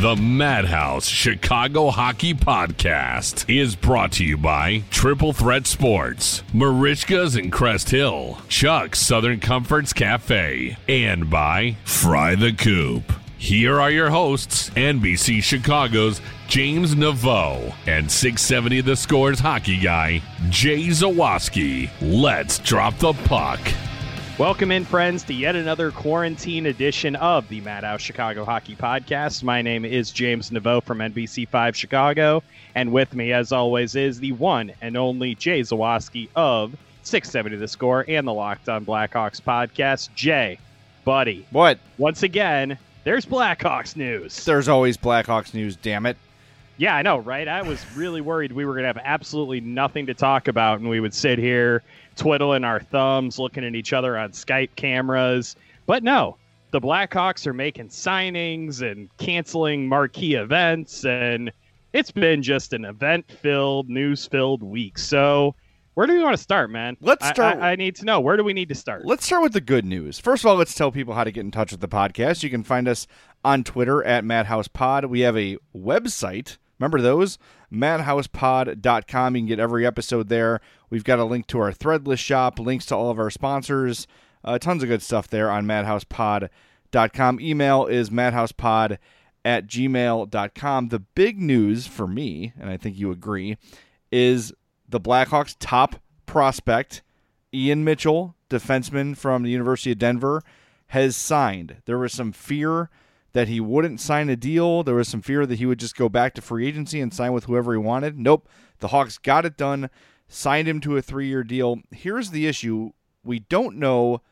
The Madhouse Chicago Hockey Podcast is brought to you by Triple Threat Sports, Merichka's in Crest Hill, Chuck's Southern Comforts Cafe, and by Fry the Coop. Here are your hosts, NBC Chicago's James Neveau and 670 The Scores hockey guy, Jay Zawaski. Let's drop the puck. Welcome in, friends, to yet another quarantine edition of the Madhouse Chicago Hockey Podcast. My name is James Neveau from NBC5 Chicago, and with me, as always, is the one and only Jay Zawaski of 670 The Score and the Locked on Blackhawks podcast. Jay, buddy. What? Once again, there's Blackhawks news. There's always Blackhawks news, damn it. Yeah, I know, right? I was really worried we were going to have absolutely nothing to talk about, and we would sit here twiddling our thumbs, looking at each other on Skype cameras. But no, the Blackhawks are making signings and canceling marquee events, and it's been just an event filled, news filled week. So, where do we want to start, man? Let's start. I, I, I, need to know. Where do we need to start? Let's start with the good news. First of all, let's tell people how to get in touch with the podcast. You can find us on Twitter at MadhousePod. We have a website. Remember those? madhousepod.com. You can get every episode there. We've got a link to our threadless shop, links to all of our sponsors, uh, tons of good stuff there on madhousepod.com. Email is madhousepod at gmail.com. The big news for me, and I think you agree, is the Blackhawks' top prospect, Ian Mitchell, defenseman from the University of Denver, has signed. There was some fear that he wouldn't sign a deal. There was some fear that he would just go back to free agency and sign with whoever he wanted. Nope. The Hawks got it done, signed him to a three year deal. Here's the issue we don't know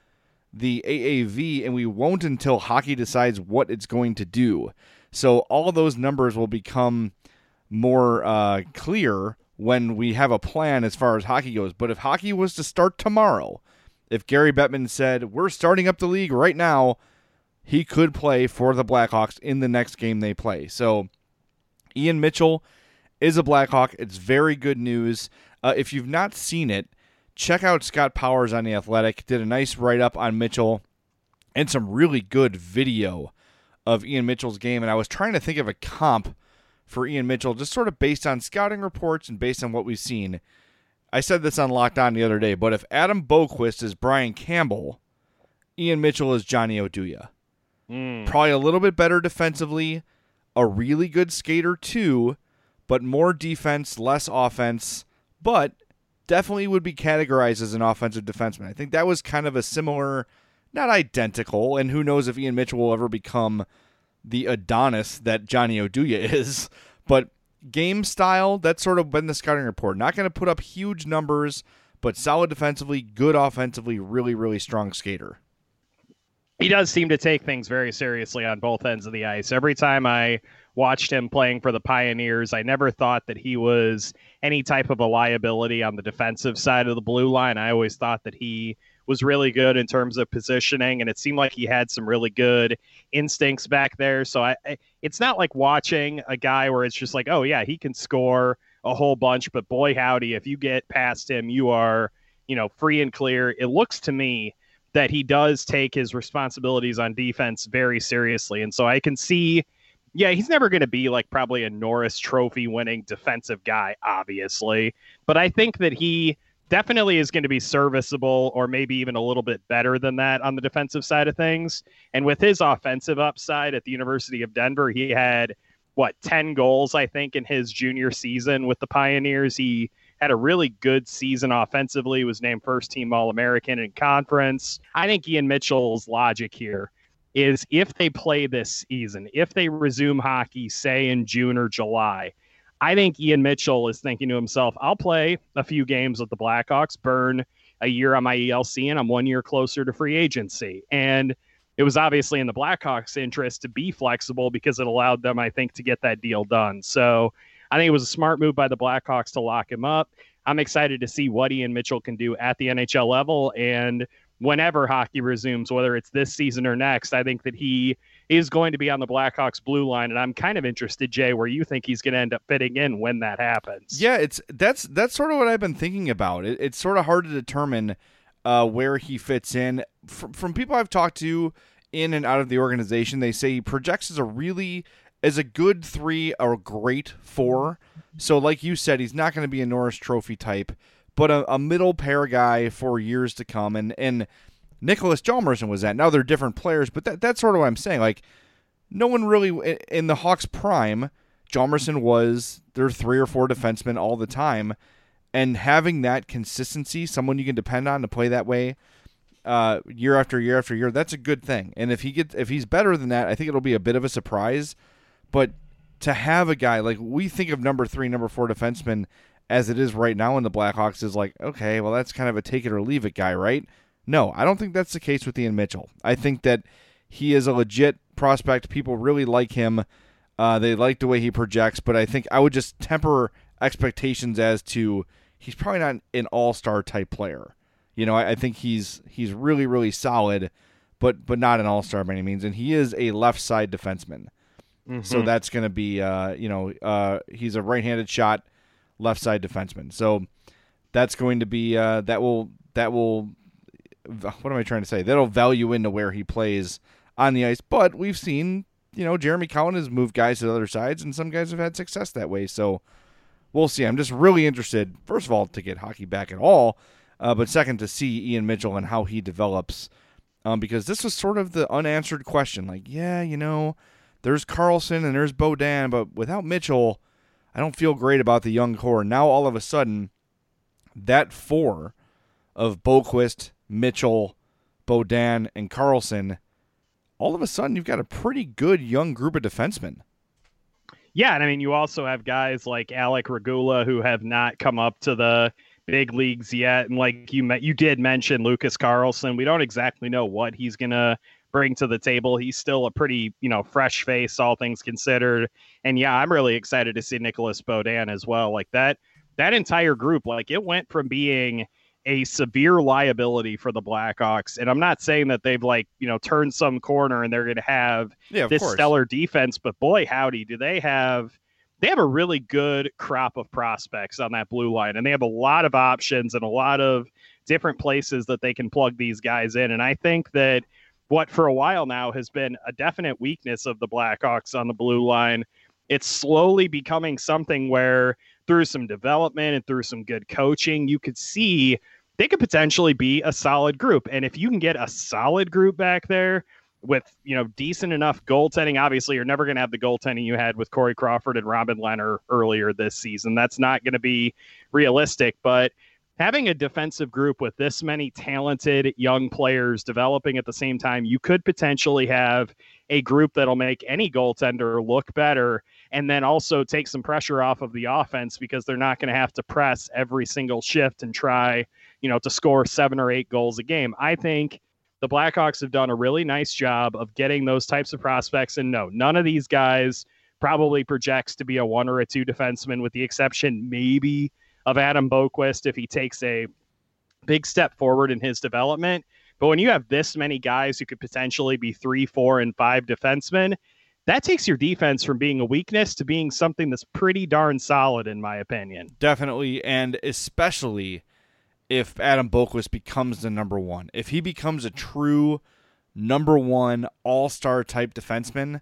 the AAV, and we won't until hockey decides what it's going to do. So all those numbers will become more uh, clear when we have a plan as far as hockey goes. But if hockey was to start tomorrow, if Gary Bettman said, We're starting up the league right now, he could play for the Blackhawks in the next game they play. So Ian Mitchell is a Blackhawk. It's very good news. Uh, if you've not seen it, check out Scott Powers on The Athletic. Did a nice write up on Mitchell and some really good video of Ian Mitchell's game. And I was trying to think of a comp for Ian Mitchell, just sort of based on scouting reports and based on what we've seen. I said this on Locked On the other day, but if Adam Boqvist is Brian Campbell, Ian Mitchell is Johnny Oduya. Mm. Probably a little bit better defensively, a really good skater too, but more defense, less offense, but definitely would be categorized as an offensive defenseman. I think that was kind of a similar, not identical, and who knows if Ian Mitchell will ever become the Adonis that Johnny Oduya is, but game style, that's sort of been the scouting report. Not going to put up huge numbers, but solid defensively, good offensively, really, really strong skater he does seem to take things very seriously on both ends of the ice. Every time I watched him playing for the Pioneers, I never thought that he was any type of a liability on the defensive side of the blue line. I always thought that he was really good in terms of positioning, and it seemed like he had some really good instincts back there. So I, it's not like watching a guy where it's just like, oh yeah, he can score a whole bunch, but boy howdy, if you get past him, you are you know free and clear. It looks to me that he does take his responsibilities on defense very seriously, and so I can see. Yeah, he's never going to be like probably a Norris Trophy winning defensive guy, obviously. But I think that he definitely is going to be serviceable or maybe even a little bit better than that on the defensive side of things. And with his offensive upside at the University of Denver, he had what 10 goals I think in his junior season with the Pioneers. He had a really good season offensively, was named first team All-American in conference. I think Ian Mitchell's logic here is if they play this season, if they resume hockey say in June or July, I think Ian Mitchell is thinking to himself, I'll play a few games with the Blackhawks, burn a year on my ELC, and I'm one year closer to free agency. And it was obviously in the Blackhawks' interest to be flexible because it allowed them, I think, to get that deal done. So I think it was a smart move by the Blackhawks to lock him up. I'm excited to see what Ian Mitchell can do at the NHL level. And whenever hockey resumes, whether it's this season or next, I think that he is going to be on the Blackhawks blue line, and I'm kind of interested, Jay, where you think he's going to end up fitting in when that happens. Yeah, it's that's that's sort of what I've been thinking about. It, it's sort of hard to determine uh, where he fits in. From, from people I've talked to in and out of the organization, they say he projects as a really as a good three or great four. So, like you said, he's not going to be a Norris Trophy type, but a, a middle pair guy for years to come. And and Nicholas Hjalmarsson was that. Now they're different players, but that, that's sort of what I'm saying. Like, no one really in the Hawks' prime, Hjalmarsson was their three or four defensemen all the time, and having that consistency, someone you can depend on to play that way, uh, year after year after year, that's a good thing. And if he gets if he's better than that, I think it'll be a bit of a surprise. But to have a guy like we think of number three, number four defenseman as it is right now in the Blackhawks is like, okay, well that's kind of a take it or leave it guy, right? No, I don't think that's the case with Ian Mitchell. I think that he is a legit prospect. People really like him. Uh, they like the way he projects, but I think I would just temper expectations as to he's probably not an all star type player. You know, I, I, think he's he's really really solid, but but not an all star by any means. And he is a left side defenseman, mm-hmm. so that's going to be uh, you know uh, he's a right handed shot left side defenseman. So that's going to be uh, that will that will what am I trying to say? That'll value into where he plays on the ice. But we've seen, you know, Jeremy Colliton has moved guys to the other sides, and some guys have had success that way. So we'll see. I'm just really interested, first of all, to get hockey back at all, uh, but second, to see Ian Mitchell and how he develops. Um, because this was sort of the unanswered question. Like, yeah, you know, there's Carlsson and there's Beaudin, but without Mitchell, I don't feel great about the young core. Now, all of a sudden, that four of Boqvist, Mitchell, Beaudin, and Carlsson, all of a sudden you've got a pretty good young group of defensemen. Yeah, and I mean you also have guys like Alec Regula who have not come up to the big leagues yet, and like you met, you did mention Lucas Carlson. We don't exactly know what he's gonna bring to the table. He's still a pretty you know fresh face, all things considered. And yeah, I'm really excited to see Nicholas Beaudin as well. Like that that entire group, like it went from being a severe liability for the Blackhawks. And I'm not saying that they've like, you know, turned some corner and they're going to have yeah, this course. stellar defense, but boy, howdy, do they have they have a really good crop of prospects on that blue line and they have a lot of options and a lot of different places that they can plug these guys in. And I think that what for a while now has been a definite weakness of the Blackhawks on the blue line, it's slowly becoming something where through some development and through some good coaching, you could see they could potentially be a solid group. And if you can get a solid group back there with, you know, decent enough goaltending, obviously you're never going to have the goaltending you had with Corey Crawford and Robin Lehner earlier this season. That's not going to be realistic, but having a defensive group with this many talented young players developing at the same time, you could potentially have a group that'll make any goaltender look better and then also take some pressure off of the offense because they're not going to have to press every single shift and try you know, to score seven or eight goals a game. I think the Blackhawks have done a really nice job of getting those types of prospects. And no, none of these guys probably projects to be a one or a two defenseman, with the exception maybe of Adam Boqvist if he takes a big step forward in his development. But when you have this many guys who could potentially be three, four, and five defensemen, that takes your defense from being a weakness to being something that's pretty darn solid, in my opinion. Definitely, and especially if Adam Boqvist becomes the number one. If he becomes a true number one all star type defenseman,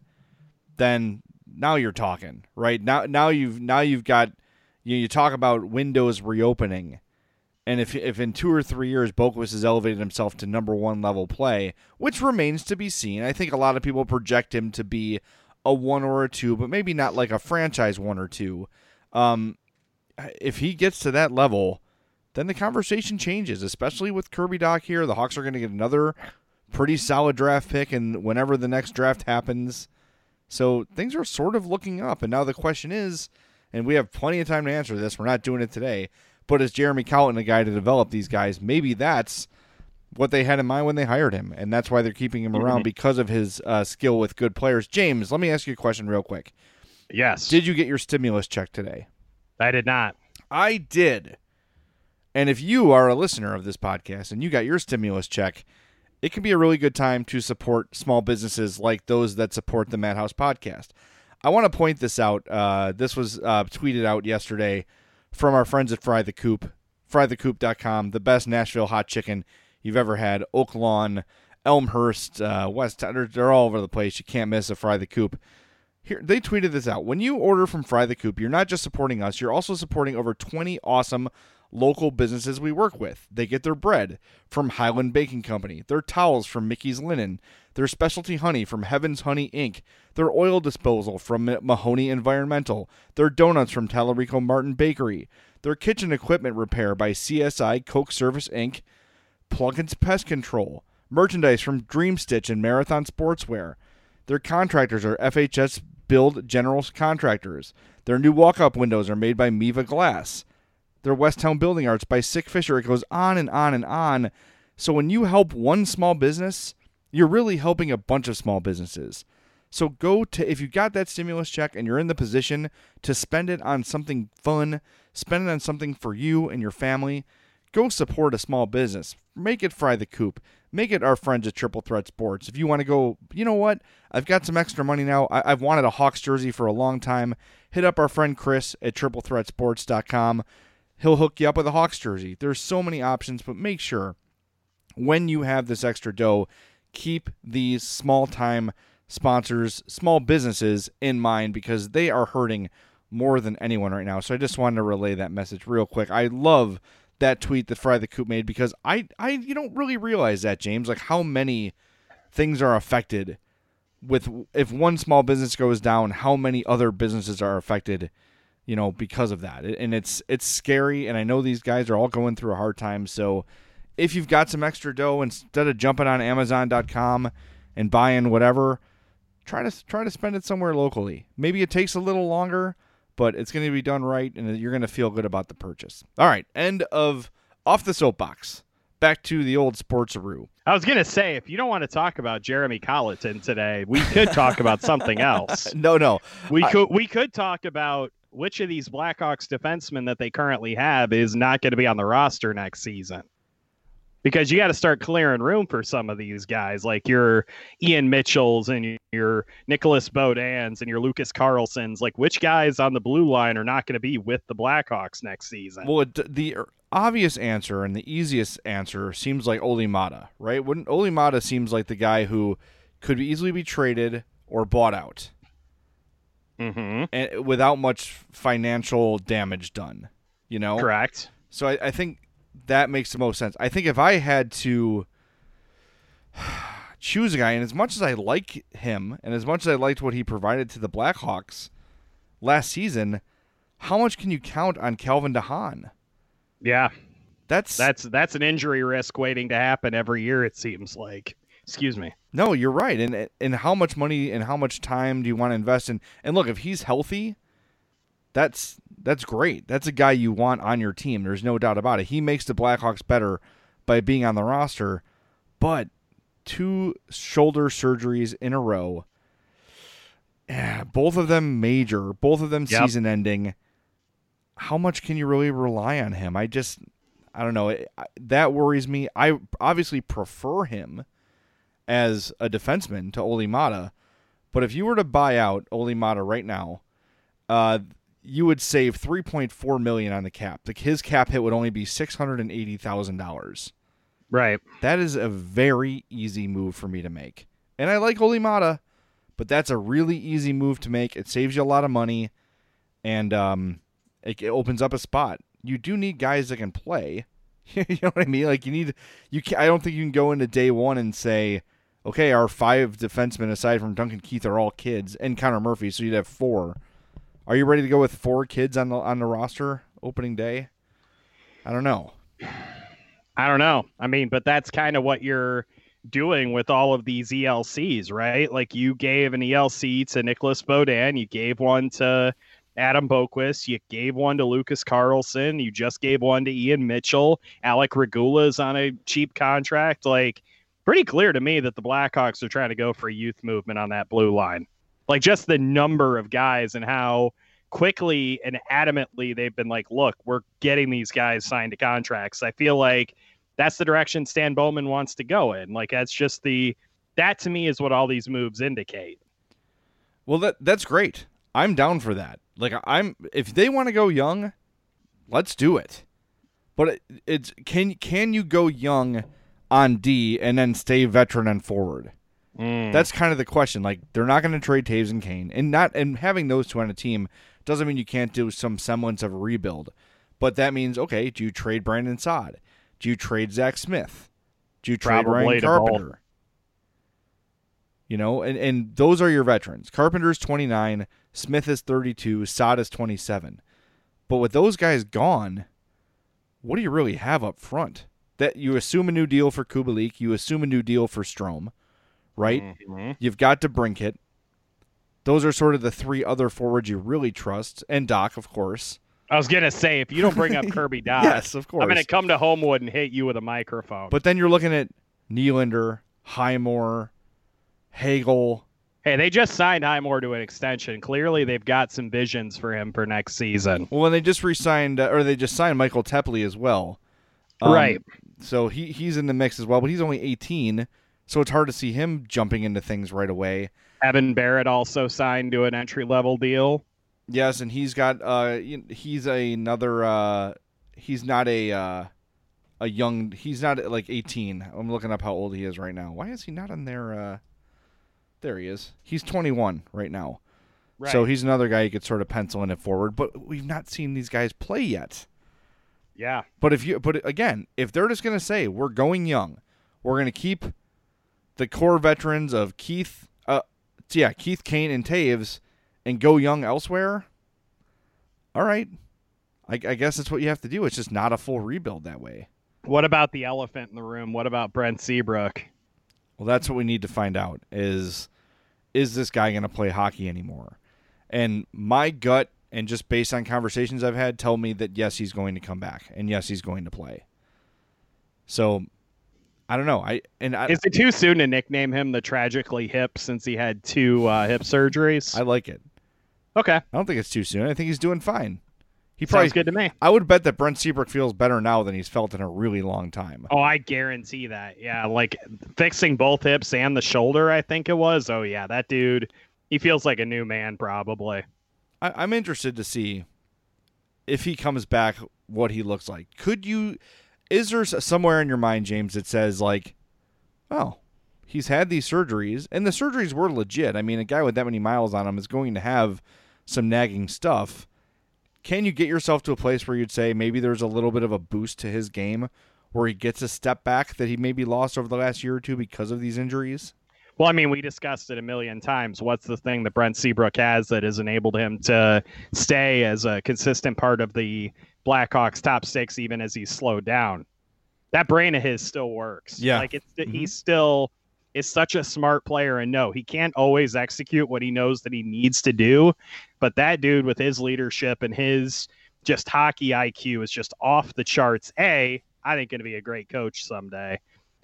then now you're talking, right? Now now you've now you've got you, you talk about windows reopening. And if if in two or three years Boqvist has elevated himself to number one level play, which remains to be seen, I think a lot of people project him to be a one or a two, but maybe not like a franchise one or two. Um, if he gets to that level, then the conversation changes, especially with Kirby Dach here. The Hawks are going to get another pretty solid draft pick, and whenever the next draft happens. So things are sort of looking up. And now the question is, and we have plenty of time to answer this, we're not doing it today, but is Jeremy Colliton a guy to develop these guys? Maybe that's what they had in mind when they hired him, and that's why they're keeping him around because of his uh, skill with good players. James, let me ask you a question real quick. Yes. Did you get your stimulus check today? I did not. I did. And if you are a listener of this podcast and you got your stimulus check, it can be a really good time to support small businesses like those that support the Madhouse podcast. I want to point this out. Uh, this was uh, tweeted out yesterday from our friends at Fry the Coop, frythecoop.com, the best Nashville hot chicken you've ever had. Oak Lawn, Elmhurst, uh, West, they're, they're all over the place. You can't miss a Fry the Coop. Here, they tweeted this out. When you order from Fry the Coop, you're not just supporting us, you're also supporting over 20 awesome local businesses we work with. They get their bread from Highland Baking Company, their towels from Mickey's Linen, their specialty honey from Heaven's Honey Inc., their oil disposal from Mahoney Environmental, their donuts from Talarico Martin Bakery, their kitchen equipment repair by CSI Coke Service Inc., Plugins Pest Control, merchandise from Dream Stitch and Marathon Sportswear. Their contractors are FHS Build General Contractors. Their new walk-up windows are made by Miva Glass. Their Westtown Building Arts by Sick Fisher. It goes on and on and on. So when you help one small business, you're really helping a bunch of small businesses. So go to if you got that stimulus check and you're in the position to spend it on something fun, spend it on something for you and your family, go support a small business. Make it fry the coop. Make it our friends at Triple Threat Sports. If you want to go, you know what? I've got some extra money now. I- have wanted a Hawks jersey for a long time. Hit up our friend Chris at triplethreatsports.com. He'll hook you up with a Hawks jersey. There's so many options, but make sure when you have this extra dough, keep these small time sponsors, small businesses in mind because they are hurting more than anyone right now. So I just wanted to relay that message real quick. I love that tweet that Fry the Coop made because I, I you don't really realize that, James, like how many things are affected with if one small business goes down, how many other businesses are affected you know, because of that. And it's it's scary and I know these guys are all going through a hard time, so if you've got some extra dough instead of jumping on amazon.com and buying whatever, try to try to spend it somewhere locally. Maybe it takes a little longer, but it's going to be done right and you're going to feel good about the purchase. All right, end of off the soapbox. Back to the old sports sportsaroo. I was gonna say, if you don't want to talk about Jeremy Colliton today, we could talk about something else. No, no, we I, could we could talk about which of these Blackhawks defensemen that they currently have is not going to be on the roster next season. Because you got to start clearing room for some of these guys, like your Ian Mitchells and your Nicholas Beaudins and your Lucas Carlssons. Like, which guys on the blue line are not going to be with the Blackhawks next season? Well, the obvious answer and the easiest answer seems like Olli Maatta, right? Olli Maatta seems like the guy who could easily be traded or bought out mm-hmm. and without much financial damage done. You know, correct. So I, I think that makes the most sense. I think if I had to choose a guy, and as much as I like him, and as much as I liked what he provided to the Blackhawks last season, how much can you count on Calvin DeHaan? Yeah, that's that's that's an injury risk waiting to happen every year. It seems like. Excuse me. No, you're right. And and how much money and how much time do you want to invest in? And look, if he's healthy, that's that's great. That's a guy you want on your team. There's no doubt about it. He makes the Blackhawks better by being on the roster. But two shoulder surgeries in a row, yeah, both of them major, both of them yep. season ending. How much can you really rely on him? I just I don't know. It, that worries me. I obviously prefer him as a defenseman to Olli Maatta, but if you were to buy out Olli Maatta right now, uh, you would save 3.4 million on the cap. Like his cap hit would only be $680,000. Right. That is a very easy move for me to make. And I like Olli Maatta, but that's a really easy move to make. It saves you a lot of money and um, it, it opens up a spot. You do need guys that can play. you know what I mean? Like you need you. Can, I don't think you can go into day one and say, okay, our five defensemen aside from Duncan Keith are all kids and Connor Murphy, so you'd have four. Are you ready to go with four kids on the on the roster opening day? I don't know. I don't know. I mean, but that's kind of what you're doing with all of these ELCs, right? Like you gave an ELC to Nicholas Beaudin, you gave one to Adam Boqvist. You gave one to Lucas Carlsson, You just gave one to Ian Mitchell. Alec Regula is on a cheap contract. Like, pretty clear to me that the Blackhawks are trying to go for a youth movement on that blue line. Like, just the number of guys and how quickly and adamantly they've been like, look, we're getting these guys signed to contracts. I feel like that's the direction Stan Bowman wants to go in. Like, that's just the, that to me is what all these moves indicate. Well, that that's great. I'm down for that. Like I'm if they want to go young, let's do it. But it, it's can can you go young on D and then stay veteran and forward? Mm. That's kind of the question. Like they're not going to trade Toews and Kane, and not and having those two on a team doesn't mean you can't do some semblance of a rebuild. But that means okay, do you trade Brandon Saad? Do you trade Zach Smith? Do you trade Probably Ryan Carpenter? You know, and, and those are your veterans. Carpenter's 29, Smith is 32, Saad is 27. But with those guys gone, what do you really have up front? That you assume a new deal for Kubalik, you assume a new deal for Strome, right? Mm-hmm. You've got DeBrincat. Those are sort of the three other forwards you really trust, and Dach, of course. I was gonna say if you don't bring up Kirby Dach, yes, of course, I'm gonna come to Homewood and hit you with a microphone. But then you're looking at Nylander, Highmore, Hagel. Hey, they just signed Highmore to an extension. Clearly, they've got some visions for him for next season. Well, and they just re-signed, uh, or they just signed Michael Teply as well. Um, right. So he he's in the mix as well, but he's only 18, so it's hard to see him jumping into things right away. Evan Barrett also signed to an entry level deal. Yes, and he's got uh he's another uh he's not a uh a young he's not like 18. I'm looking up how old he is right now. Why is he not on there uh there he is. He's 21 right now. Right. So he's another guy you could sort of pencil in it forward, but we've not seen these guys play yet. Yeah. But if you but again, if they're just going to say we're going young, we're going to keep the core veterans of Keith uh yeah, Keith Kane and Toews, and go young elsewhere, all right. I, I guess that's what you have to do. It's just not a full rebuild that way. What about the elephant in the room? What about Brent Seabrook? Well, that's what we need to find out is is this guy going to play hockey anymore? And my gut and just based on conversations I've had tell me that yes, he's going to come back and yes, he's going to play. So I don't know. I and I, is it too soon to nickname him the tragically hip since he had two uh, hip surgeries? I like it. Okay. I don't think it's too soon. I think he's doing fine. He probably Sounds good to me. I would bet that Brent Seabrook feels better now than he's felt in a really long time. Oh, I guarantee that. Yeah, like fixing both hips and the shoulder, I think it was. Oh yeah, that dude, he feels like a new man probably. I, am interested to see if he comes back, what he looks like. Could you? Is there somewhere in your mind, James, that says like, oh, he's had these surgeries, and the surgeries were legit. I mean, a guy with that many miles on him is going to have some nagging stuff can you get yourself to a place where you'd say maybe there's a little bit of a boost to his game where he gets a step back that he maybe lost over the last year or two because of these injuries? Well, I mean, we discussed it a million times. What's the thing that Brent Seabrook has that has enabled him to stay as a consistent part of the Blackhawks top six, even as he's slowed down? That brain of his still works. Yeah. Like it's, mm-hmm. he's still is such a smart player. And no, he can't always execute what he knows that he needs to do. But that dude with his leadership and his just hockey IQ is just off the charts. A, I think going to be a great coach someday.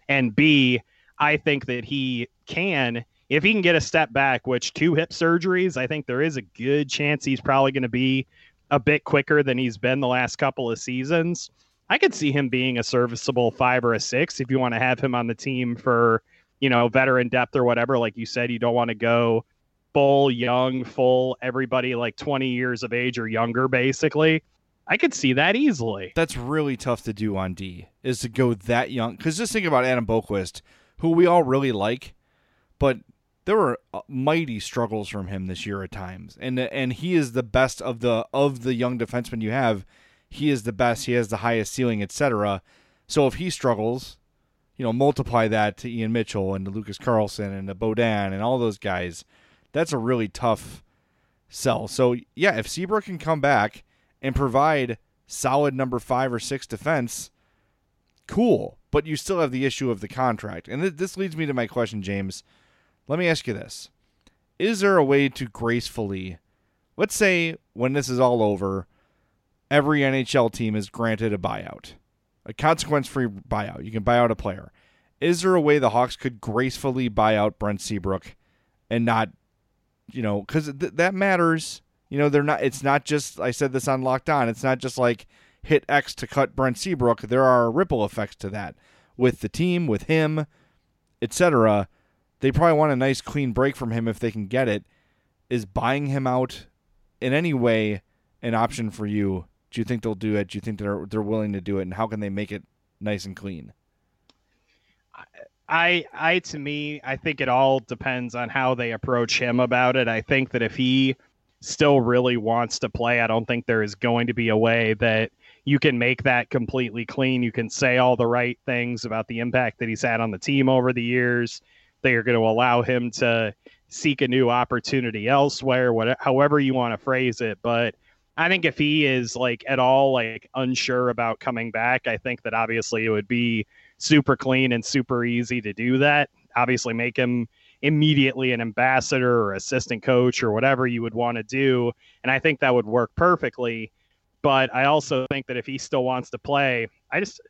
And B, I think that he can, if he can get a step back, which two hip surgeries, I think there is a good chance he's probably going to be a bit quicker than he's been the last couple of seasons. I could see him being a serviceable five or a six if you want to have him on the team for, you know, veteran depth or whatever. Like you said, you don't want to go full young, full everybody like 20 years of age or younger, basically. I could see that easily. That's really tough to do on D, is to go that young. Because just think about Adam Boqvist, who we all really like, but there were uh, mighty struggles from him this year at times, and and he is the best of the of the young defensemen you have. He is the best. He has the highest ceiling, etc. So if he struggles, you know, multiply that to Ian Mitchell and to Lucas Carlsson and to Beaudin and all those guys. That's a really tough sell. So yeah, if Seabrook can come back and provide solid number five or six defense, cool. But you still have the issue of the contract. And th- this leads me to my question, James. Let me ask you this Is there a way to gracefully, let's say when this is all over, every NHL team is granted a buyout, a consequence free buyout? You can buy out a player. Is there a way the Hawks could gracefully buy out Brent Seabrook and not, you know, because th- that matters you know, they're not. It's not just. I said this on Locked On. It's not just like hit X to cut Brent Seabrook. There are ripple effects to that with the team, with him, etc. They probably want a nice clean break from him if they can get it. Is buying him out in any way an option for you? Do you think they'll do it? Do you think they're they're willing to do it? And how can they make it nice and clean? I I to me, I think it all depends on how they approach him about it. I think that if he still really wants to play. I don't think there is going to be a way that you can make that completely clean. You can say all the right things about the impact that he's had on the team over the years. They are going to allow him to seek a new opportunity elsewhere, whatever, however you want to phrase it. But I think if he is like at all like unsure about coming back, I think that obviously it would be super clean and super easy to do that. Obviously, make him immediately an ambassador or assistant coach or whatever you would want to do. And I think that would work perfectly. But I also think that if he still wants to play, I just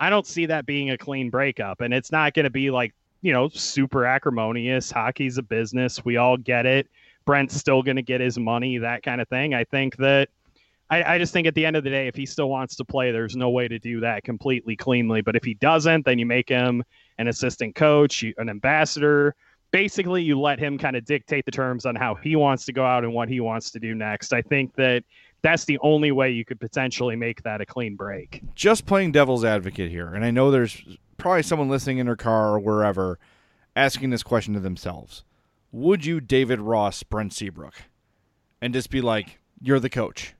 I don't see that being a clean breakup. And it's not going to be like, you know, super acrimonious. Hockey's a business. We all get it. Brent's still going to get his money, that kind of thing. I think that I, I, just think at the end of the day, if he still wants to play, there's no way to do that completely cleanly. But if he doesn't, then you make him an assistant coach, an ambassador, basically you let him kind of dictate the terms on how he wants to go out and what he wants to do next. I think that that's the only way you could potentially make that a clean break. Just playing devil's advocate here, and I know there's probably someone listening in their car or wherever asking this question to themselves. Would you David Ross Brent Seabrook and just be like, you're the coach?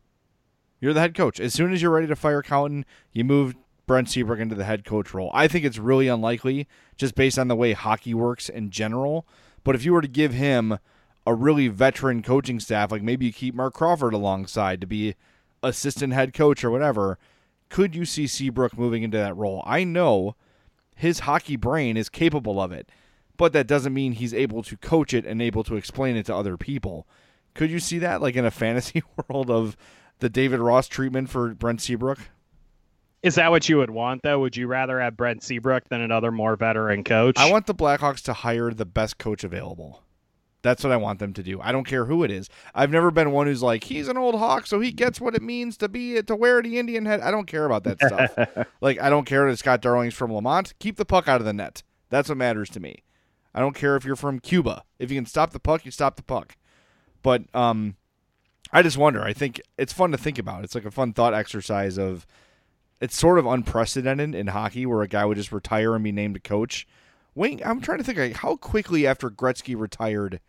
You're the head coach. As soon as you're ready to fire Colliton, you move Brent Seabrook into the head coach role. I think it's really unlikely just based on the way hockey works in general. But if you were to give him a really veteran coaching staff, like maybe you keep Marc Crawford alongside to be assistant head coach or whatever, could you see Seabrook moving into that role? I know his hockey brain is capable of it, but that doesn't mean he's able to coach it and able to explain it to other people. Could you see that like in a fantasy world of the David Ross treatment for Brent Seabrook? Is that what you would want, though? Would you rather have Brent Seabrook than another more veteran coach? I want the Blackhawks to hire the best coach available. That's what I want them to do. I don't care who it is. I've never been one who's like, he's an old hawk, so he gets what it means to be to wear the Indian head. I don't care about that stuff. like I don't care that Scott Darling's from Lemont. Keep the puck out of the net. That's what matters to me. I don't care if you're from Cuba. If you can stop the puck, you stop the puck. But um I just wonder. I think it's fun to think about. It's like a fun thought exercise of it's sort of unprecedented in hockey where a guy would just retire and be named a coach. Wayne, I'm trying to think like, how quickly after Gretzky retired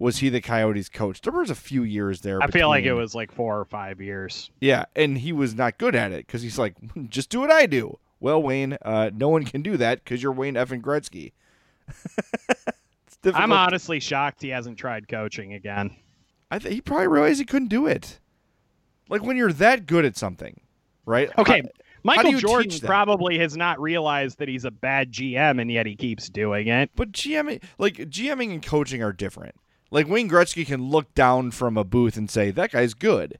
was he the Coyotes coach? There was a few years there. I between, feel like it was like four or five years. Yeah, and he was not good at it because he's like, just do what I do. Well, Wayne, uh, no one can do that because you're Wayne effing Gretzky. I'm honestly shocked he hasn't tried coaching again. I think he probably realized he couldn't do it. Like when you're that good at something, right? Okay, Michael Jordan probably has not realized that he's a bad GM, and yet he keeps doing it. But GMing, like GMing and coaching, are different. Like Wayne Gretzky can look down from a booth and say that guy's good,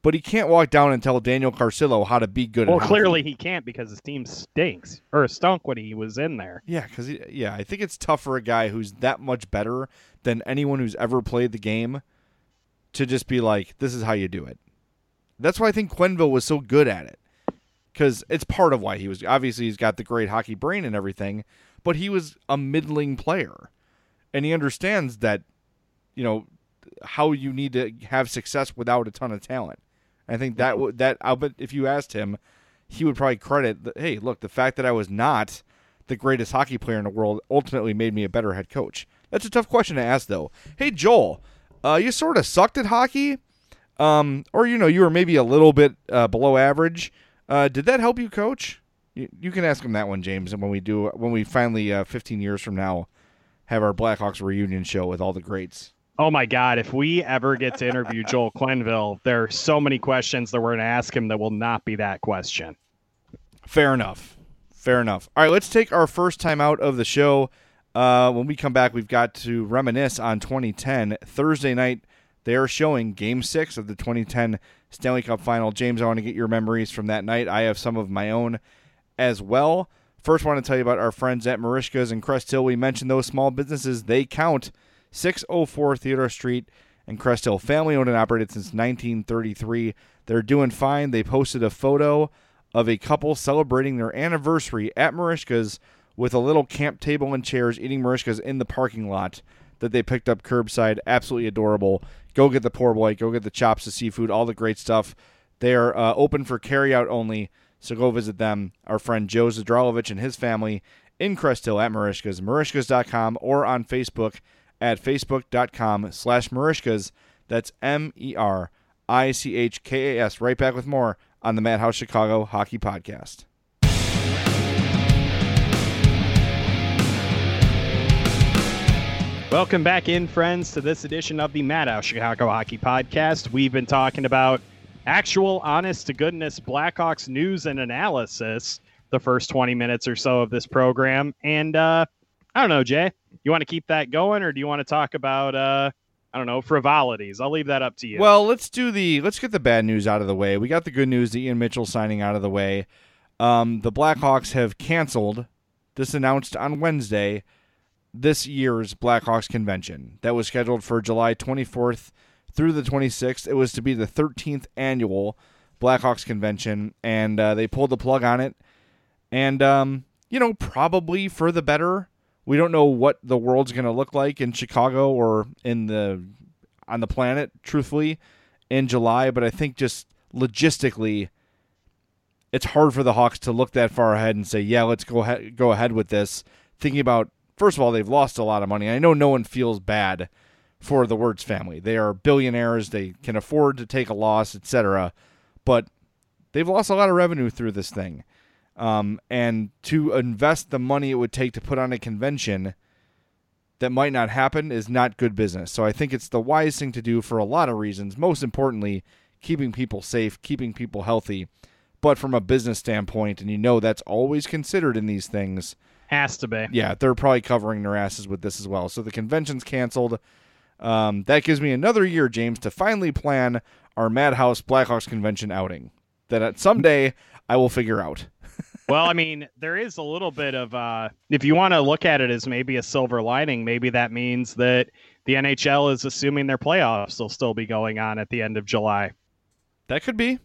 but he can't walk down and tell Daniel Carcillo how to be good. Well, clearly he can't because his team stinks or stunk when he was in there. Yeah, because yeah, I think it's tough for a guy who's that much better than anyone who's ever played the game to just be like, "This is how you do it." That's why I think Quenneville was so good at it because it's part of why he was. Obviously, he's got the great hockey brain and everything, but he was a middling player, and he understands that, you know, how you need to have success without a ton of talent. I think that w- that I'll bet if you asked him, he would probably credit. The, hey, look, the fact that I was not the greatest hockey player in the world ultimately made me a better head coach. That's a tough question to ask, though. Hey, Joel, uh, you sort of sucked at hockey, um, or you know, you were maybe a little bit uh, below average. Uh, did that help you coach? You, you, can ask him that one, James. And when we do, when we finally, uh, 15 years from now, have our Blackhawks reunion show with all the greats. Oh my God! If we ever get to interview Joel Quenneville, there are so many questions that we're going to ask him that will not be that question. Fair enough. Fair enough. All right, let's take our first time out of the show. Uh, when we come back, we've got to reminisce on 2010 Thursday night. They are showing Game Six of the 2010 Stanley Cup Final. James, I want to get your memories from that night. I have some of my own as well. First, I want to tell you about our friends at Merichka's and Crest Hill. We mentioned those small businesses; they count. 604 Theodore Street and Crest Hill, family owned and operated since 1933. They're doing fine. They posted a photo of a couple celebrating their anniversary at Merichka's with a little camp table and chairs eating Merichka's in the parking lot that they picked up curbside. Absolutely adorable. Go get the poor boy. Go get the chops, the seafood, all the great stuff. They're uh, open for carry out only, so go visit them. Our friend Joe Zadralovich and his family in Crest Hill at Merichka's, Merichka's.com, or on Facebook at facebook.com slash Merichkas. That's M E R I C H K A S. Right back with more on the Madhouse Chicago Hockey Podcast. Welcome back in, friends, to this edition of the Madhouse Chicago Hockey Podcast. We've been talking about actual, honest to goodness Blackhawks news and analysis the first 20 minutes or so of this program. And uh, I don't know, Jay, you want to keep that going or do you want to talk about, uh, I don't know, frivolities? I'll leave that up to you. Well, let's do the, let's get the bad news out of the way. We got the good news, the Ian Mitchell signing out of the way. Um, the Blackhawks have canceled, this announced on Wednesday, this year's Blackhawks convention that was scheduled for July 24th through the 26th. It was to be the 13th annual Blackhawks convention, and uh, they pulled the plug on it. And, um, you know, probably for the better. We don't know what the world's going to look like in Chicago or in the on the planet, truthfully, in July. But I think just logistically, it's hard for the Hawks to look that far ahead and say, "Yeah, let's go ahead, go ahead with this." Thinking about first of all, they've lost a lot of money. I know no one feels bad for the Wirtz family. They are billionaires. They can afford to take a loss, etc. But they've lost a lot of revenue through this thing. Um, and to invest the money it would take to put on a convention that might not happen is not good business. So I think it's the wise thing to do for a lot of reasons. Most importantly, keeping people safe, keeping people healthy. But from a business standpoint, and you know that's always considered in these things, has to be. Yeah, they're probably covering their asses with this as well. So the convention's canceled. Um, that gives me another year, James, to finally plan our Madhouse Blackhawks convention outing that at someday I will figure out. Well, I mean, there is a little bit of, uh, if you want to look at it as maybe a silver lining, maybe that means that the NHL is assuming their playoffs will still be going on at the end of July. That could be.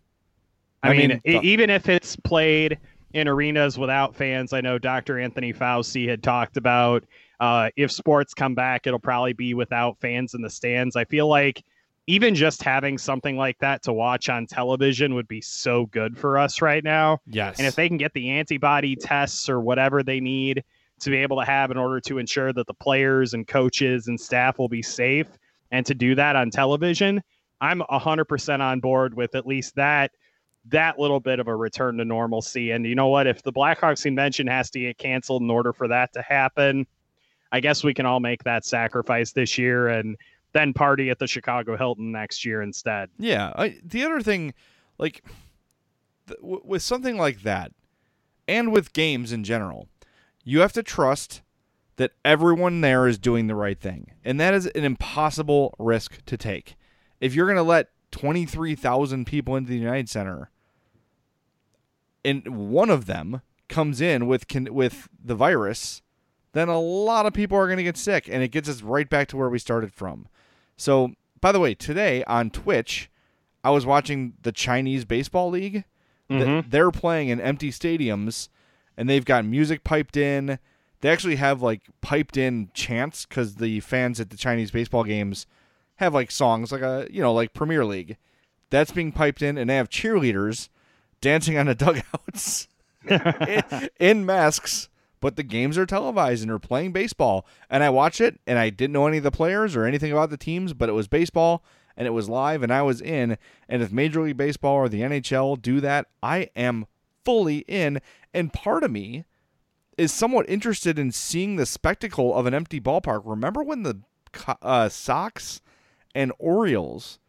I, I mean, mean th- even if it's played in arenas without fans. I know Dr. Anthony Fauci had talked about uh, if sports come back, it'll probably be without fans in the stands. I feel like even just having something like that to watch on television would be so good for us right now. Yes. And if they can get the antibody tests or whatever they need to be able to have in order to ensure that the players and coaches and staff will be safe and to do that on television, I'm 100% on board with at least that that little bit of a return to normalcy. And you know what? If the Blackhawks convention has to get canceled in order for that to happen, I guess we can all make that sacrifice this year and then party at the Chicago Hilton next year instead. Yeah. I, the other thing, like th- w- with something like that, and with games in general, you have to trust that everyone there is doing the right thing. And that is an impossible risk to take. If you're going to let 23,000 people into the United Center and one of them comes in with with the virus, then a lot of people are going to get sick, and it gets us right back to where we started from. So, by the way, today on Twitch, I was watching the Chinese Baseball League. Mhm. they're playing in empty stadiums, and they've got music piped in. They actually have like piped in chants because the fans at the Chinese baseball games have like songs like a you know like Premier League. That's being piped in, and they have cheerleaders dancing on the dugouts in, in masks. But the games are televised and they're playing baseball. And I watched it, and I didn't know any of the players or anything about the teams, but it was baseball and it was live, and I was in. And if Major League Baseball or the NHL do that, I am fully in. And part of me is somewhat interested in seeing the spectacle of an empty ballpark. Remember when the uh, Sox and Orioles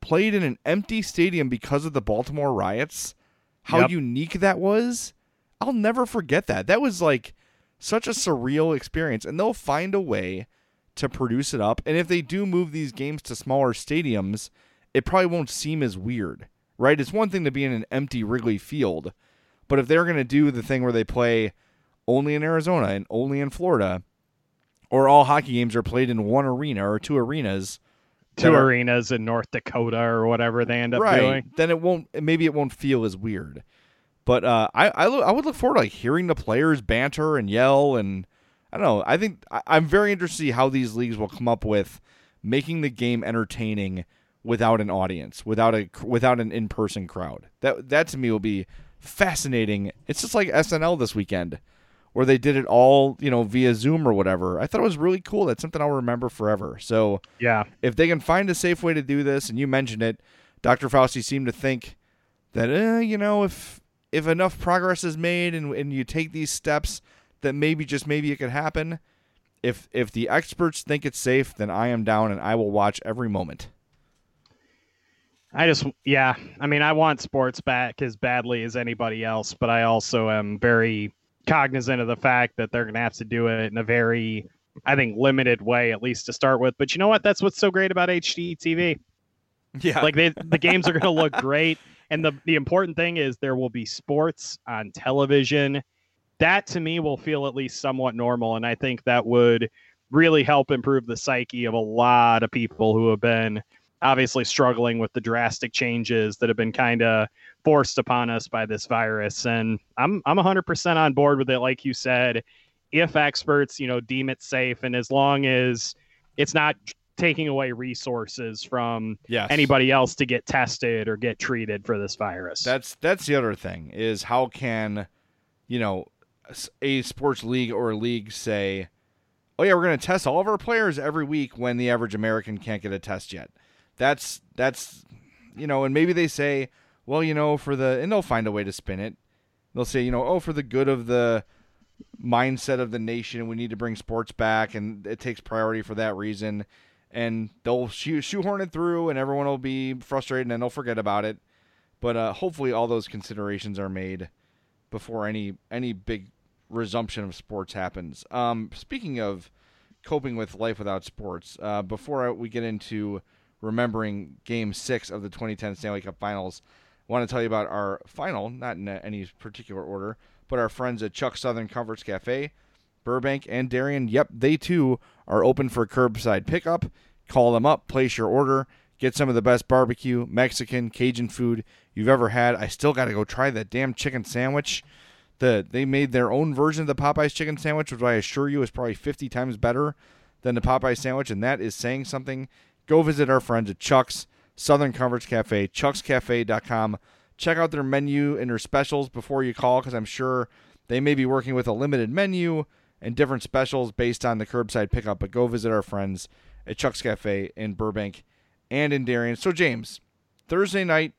played in an empty stadium because of the Baltimore riots? How Yep. unique that was. I'll never forget that. That was like such a surreal experience. And they'll find a way to produce it up. And if they do move these games to smaller stadiums, it probably won't seem as weird, right? It's one thing to be in an empty Wrigley Field, but if they're going to do the thing where they play only in Arizona and only in Florida, or all hockey games are played in one arena or two arenas, Two are- arenas in North Dakota or whatever they end up right? doing. Then it won't. Maybe it won't feel as weird. But uh, I I, lo- I would look forward to like hearing the players banter and yell and I don't know. I think I, I'm very interested to see how these leagues will come up with making the game entertaining without an audience, without a without an in person crowd. That that to me will be fascinating. It's just like SNL this weekend, where they did it all you know via Zoom or whatever. I thought it was really cool. That's something I'll remember forever. So Yeah. if they can find a safe way to do this, and you mentioned it, Dr. Fauci seemed to think that, eh, you know, if if enough progress is made and, and you take these steps, that maybe just maybe it could happen. If if the experts think it's safe, then I am down and I will watch every moment. I just, yeah. I mean, I want sports back as badly as anybody else, but I also am very cognizant of the fact that they're going to have to do it in a very, I think, limited way, at least to start with. But you know what? That's what's so great about HD TV. Yeah, Like they, the games are going to look great, and the the important thing is there will be sports on television. That to me will feel at least somewhat normal, and I think that would really help improve the psyche of a lot of people who have been obviously struggling with the drastic changes that have been kind of forced upon us by this virus. And I'm I'm 100% on board with it, like you said. If experts, you know, deem it safe, and as long as it's not taking away resources from yes. anybody else to get tested or get treated for this virus. That's that's the other thing is how can, you know, a sports league or a league say, "Oh yeah, we're going to test all of our players every week" when the average American can't get a test yet. That's that's you know, and maybe they say, "Well, you know, for the," and they'll find a way to spin it. They'll say, you know, "Oh, for the good of the mindset of the nation, we need to bring sports back, and it takes priority for that reason." And they'll shoe- shoehorn it through, and everyone will be frustrated, and they'll forget about it but uh, hopefully all those considerations are made before any any big resumption of sports happens. Um, speaking of coping with life without sports, uh, before we get into remembering Game Six of the 2010 Stanley Cup Finals, I want to tell you about our final, not in any particular order, but our friends at Chuck's Southern Comforts Cafe, Burbank and Darien. Yep, they too are open for curbside pickup. Call them up, place your order. Get some of the best barbecue, Mexican, Cajun food you've ever had. I still got to go try that damn chicken sandwich. The they made their own version of the Popeyes chicken sandwich, which I assure you is probably 50 times better than the Popeyes sandwich, and that is saying something. Go visit our friends at Chuck's Southern Comforts Cafe, chuckscafe.com. Check out their menu and their specials before you call, because I'm sure they may be working with a limited menu and different specials based on the curbside pickup. But go visit our friends at Chuck's Cafe in Burbank and in Darien. So, James, Thursday night,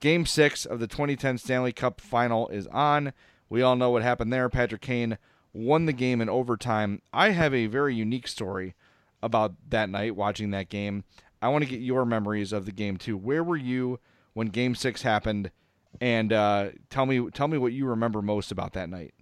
game six of the 2010 Stanley Cup final is on. We all know what happened there. Patrick Kane won the game in overtime. I have a very unique story about that night watching that game. I want to get your memories of the game too. Where were you when game six happened? And uh, tell me tell me what you remember most about that night.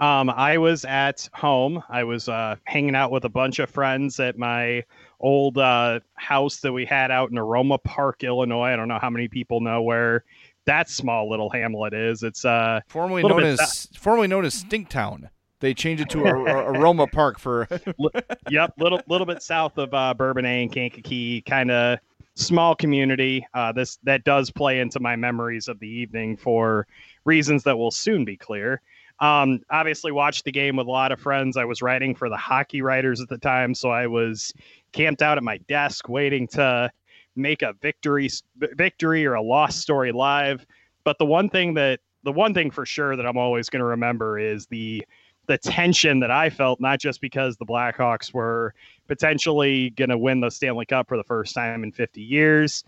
Um, I was at home. I was uh, hanging out with a bunch of friends at my old uh, house that we had out in Aroma Park, Illinois. I don't know how many people know where that small little hamlet is. It's uh, Formerly known as formerly known as Stinktown. They changed it to Ar- Ar- Aroma Park for yep, little little bit south of uh, Bourbonnais and Kankakee, kind of small community. Uh, this that does play into my memories of the evening for reasons that will soon be clear. Um, obviously, watched the game with a lot of friends. I was writing for the hockey writers at the time, so I was camped out at my desk waiting to make a victory victory or a loss story live. But the one thing that the one thing for sure that I'm always going to remember is the the tension that I felt, not just because the Blackhawks were potentially going to win the Stanley Cup for the first time in 50 years.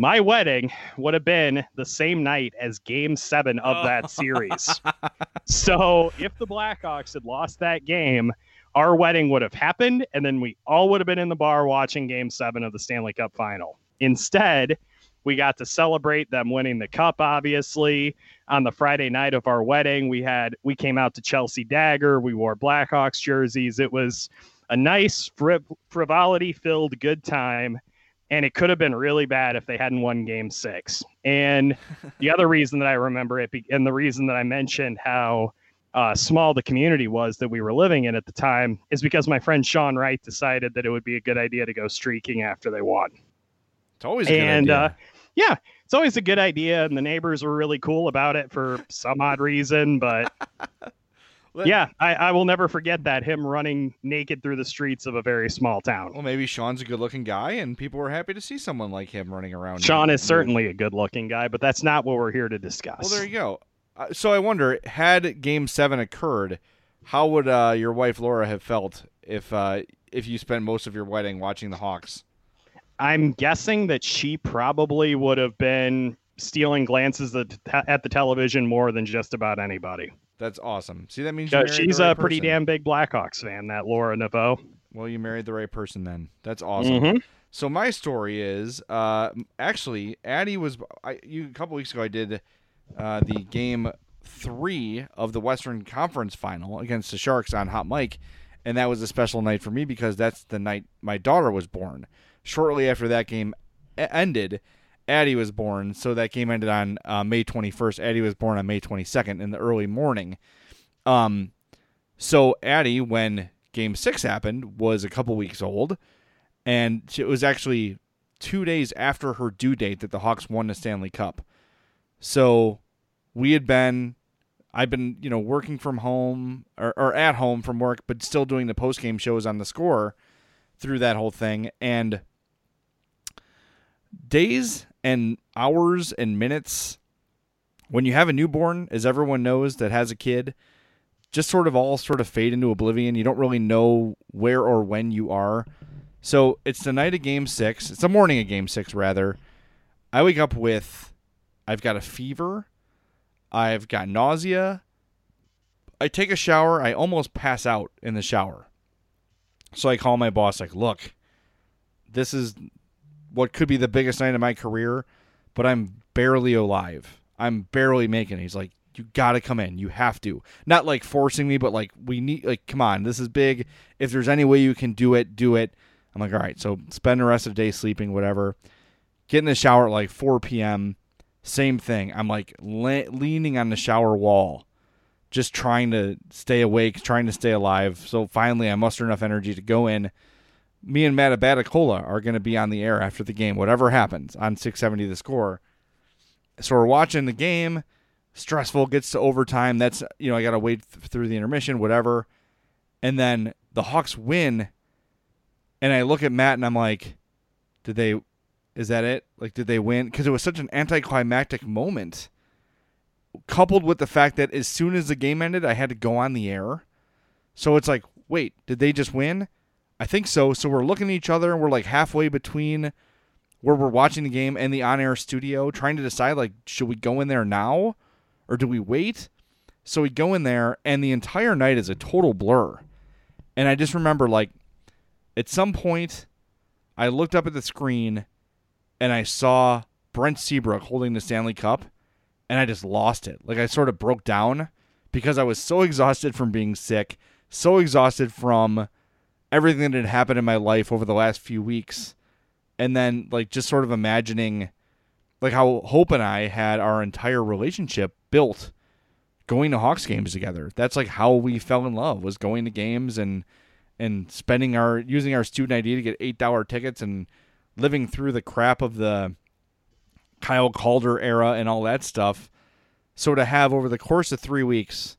My wedding would have been the same night as game seven of oh. that series. so if the Blackhawks had lost that game, our wedding would have happened, and then we all would have been in the bar watching game seven of the Stanley Cup final. Instead, we got to celebrate them winning the cup, obviously. On the Friday night of our wedding, we had we came out to Chelsea Dagger. We wore Blackhawks jerseys. It was a nice frivolity filled good time. And it could have been really bad if they hadn't won game six. And the other reason that I remember it, and the reason that I mentioned how uh, small the community was that we were living in at the time, is because my friend Sean Wright decided that it would be a good idea to go streaking after they won. It's always a good idea. and uh, yeah, it's always a good idea, and the neighbors were really cool about it for some odd reason. But yeah, I, I, will never forget that him running naked through the streets of a very small town. Well, maybe Sean's a good-looking guy, and people were happy to see someone like him running around. Sean is certainly a good-looking guy, but that's not what we're here to discuss. Well, there you go. Uh, so I wonder, had Game Seven occurred, how would uh, your wife Laura have felt if uh, if you spent most of your wedding watching the Hawks? I'm guessing that she probably would have been stealing glances at the television more than just about anybody. That's awesome. See, that means she's right a pretty damn big Blackhawks fan. That Laura Neveau. Well, you married the right person then. That's awesome. Mm-hmm. So my story is, uh, actually, Addie was. I, you, a couple weeks ago, I did uh, the game three of the Western Conference Final against the Sharks on Hot Mike, and that was a special night for me because that's the night my daughter was born shortly after that game ended, Addie was born. So that game ended on uh, May 21st. Addie was born on May 22nd in the early morning. Um, so Addie, when Game Six happened, was a couple weeks old, and it was actually two days after her due date that the Hawks won the Stanley Cup. So we had been I've been, you know, working from home or, or at home from work, but still doing the post game shows on the score through that whole thing. And days and hours and minutes when you have a newborn, as everyone knows that has a kid, just sort of all sort of fade into oblivion. You don't really know where or when you are. So it's the night of game six. It's the morning of game six, rather. I wake up with I've got a fever. I've got nausea. I take a shower. I almost pass out in the shower. So I call my boss, like, look, this is what could be the biggest night of my career, but I'm barely alive. I'm barely making it. He's like, you got to come in. You have to. Not like forcing me, but like, we need, like, come on, this is big. If there's any way you can do it, do it. I'm like, all right. So spend the rest of the day sleeping, whatever. Get in the shower at like 4 p.m. Same thing. I'm like le- leaning on the shower wall, just trying to stay awake, trying to stay alive. So finally, I muster enough energy to go in me and Matt Abbatacola are going to be on the air after the game, whatever happens on 670 the score. So we're watching the game. Stressful gets to overtime. That's, you know, I got to wait th- through the intermission, whatever. And then the Hawks win. And I look at Matt and I'm like, did they, is that it? Like, did they win? Because it was such an anticlimactic moment, coupled with the fact that as soon as the game ended, I had to go on the air. So it's like, wait, did they just win? I think so. So we're looking at each other and we're like halfway between where we're watching the game and the on air studio, trying to decide like, should we go in there now or do we wait? So we go in there and the entire night is a total blur. And I just remember like at some point I looked up at the screen and I saw Brent Seabrook holding the Stanley Cup and I just lost it. Like I sort of broke down because I was so exhausted from being sick, so exhausted from everything that had happened in my life over the last few weeks and then like just sort of imagining like how Hope and I had our entire relationship built going to Hawks games together. That's like how we fell in love was going to games and and spending our using our student ID to get eight dollar tickets and living through the crap of the Kyle Calder era and all that stuff. So to have over the course of three weeks,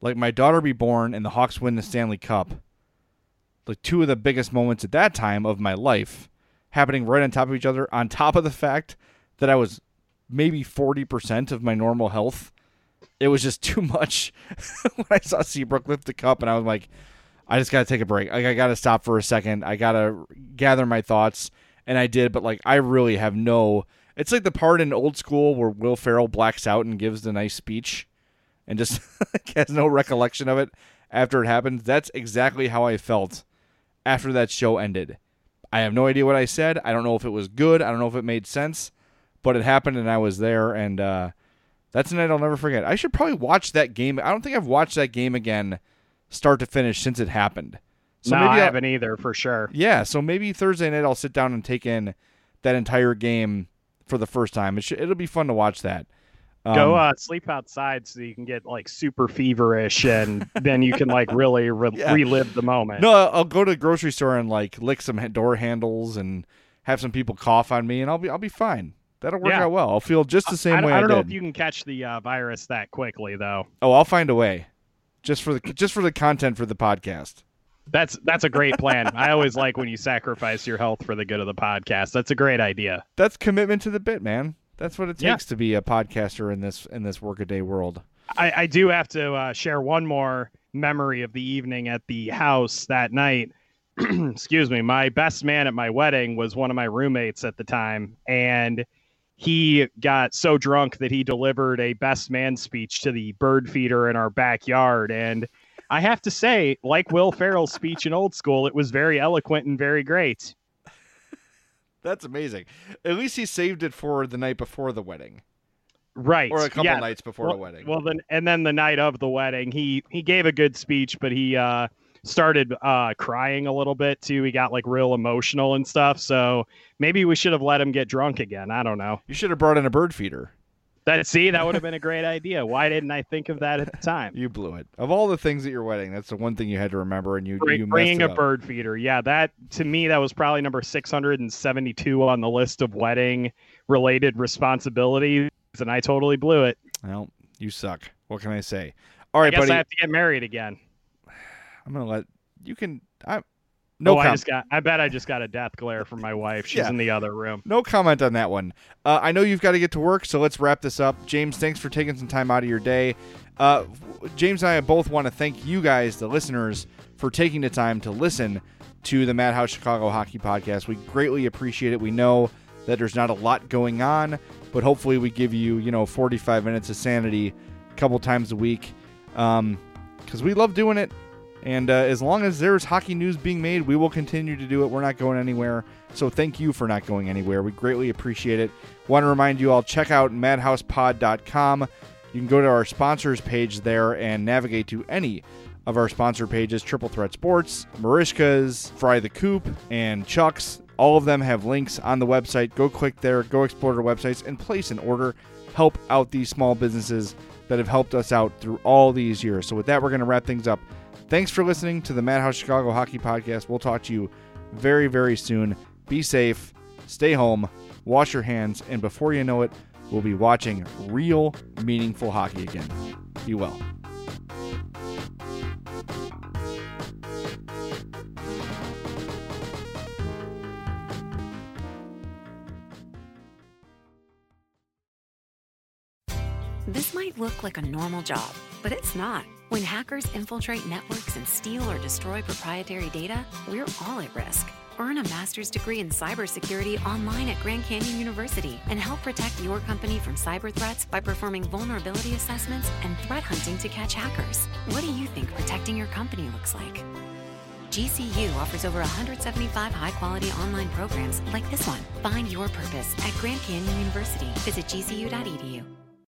like my daughter be born and the Hawks win the Stanley Cup, like two of the biggest moments at that time of my life happening right on top of each other, on top of the fact that I was maybe 40% of my normal health. It was just too much when I saw Seabrook lift the cup, and I was like, I just got to take a break. Like, I got to stop for a second. I got to gather my thoughts. And I did, but like, I really have no. It's like the part in old school where Will Ferrell blacks out and gives the nice speech and just has no recollection of it after it happens. That's exactly how I felt after that show ended. I have no idea what I said. I don't know if it was good. I don't know if it made sense, but it happened and I was there. And uh, that's a night I'll never forget. I should probably watch that game. I don't think I've watched that game again, start to finish, since it happened. So no, maybe I I'll, haven't either, for sure. Yeah, so maybe Thursday night I'll sit down and take in that entire game for the first time. It should, it'll be fun to watch that. Um, Go uh, sleep outside so you can get like super feverish, and then you can like really re- yeah. relive the moment. No, I'll go to the grocery store and like lick some door handles and have some people cough on me, and I'll be I'll be fine. That'll work yeah. out well. I'll feel just the same I, way. I don't I know if you can catch the uh, virus that quickly, though. Oh, I'll find a way, just for the just for the content for the podcast. That's that's a great plan. I always like when you sacrifice your health for the good of the podcast. That's a great idea. That's commitment to the bit, man. That's what it takes yeah. to be a podcaster in this in this workaday world. I, I do have to uh, share one more memory of the evening at the house that night. Excuse me. My best man at my wedding was one of my roommates at the time, and he got so drunk that he delivered a best man speech to the bird feeder in our backyard. And I have to say, like Will Ferrell's speech in Old School, it was very eloquent and very great. That's amazing. At least he saved it for the night before the wedding. Right. Or a couple yeah. nights before well, the wedding. Well then and then the night of the wedding, he he gave a good speech, but he uh started uh crying a little bit too. He got like real emotional and stuff. So maybe we should have let him get drunk again. I don't know. You should have brought in a bird feeder. That see, that would have been a great idea. Why didn't I think of that at the time? you blew it. Of all the things at your wedding, that's the one thing you had to remember, and you Bring, you bringing a up. bird feeder. Yeah, that to me that was probably number six hundred and seventy-two on the list of wedding-related responsibilities, and I totally blew it. Well, you suck. What can I say? All right, I guess buddy. I have to get married again. I'm gonna let you can. I no, oh, I just got. I bet I just got a death glare from my wife. She's yeah. in the other room. No comment on that one. Uh, I know you've got to get to work, so let's wrap this up. James, thanks for taking some time out of your day. Uh, James and I both want to thank you guys, the listeners, for taking the time to listen to the Madhouse Chicago Hockey Podcast. We greatly appreciate it. We know that there's not a lot going on, but hopefully we give you, you know, 45 minutes of sanity a couple times a week because um, we love doing it and uh, as long as there's hockey news being made, we will continue to do it. We're not going anywhere. So thank you for not going anywhere. We greatly appreciate it. Want to remind you all check out madhousepod.com. You can go to our sponsors page there and navigate to any of our sponsor pages Triple Threat Sports, Merichka's, Fry the Coop, and Chuck's. All of them have links on the website. Go click there, go explore their websites, and place an order. Help out these small businesses that have helped us out through all these years. So, with that, we're going to wrap things up. Thanks for listening to the Madhouse Chicago Hockey Podcast. We'll talk to you very, very soon. Be safe, stay home, wash your hands, and before you know it, we'll be watching real, meaningful hockey again. Be well. This might look like a normal job, but it's not. When hackers infiltrate networks and steal or destroy proprietary data, we're all at risk. Earn a master's degree in cybersecurity online at Grand Canyon University and help protect your company from cyber threats by performing vulnerability assessments and threat hunting to catch hackers. What do you think protecting your company looks like? GCU offers over 175 high quality online programs like this one. Find your purpose at Grand Canyon University. Visit gcu.edu.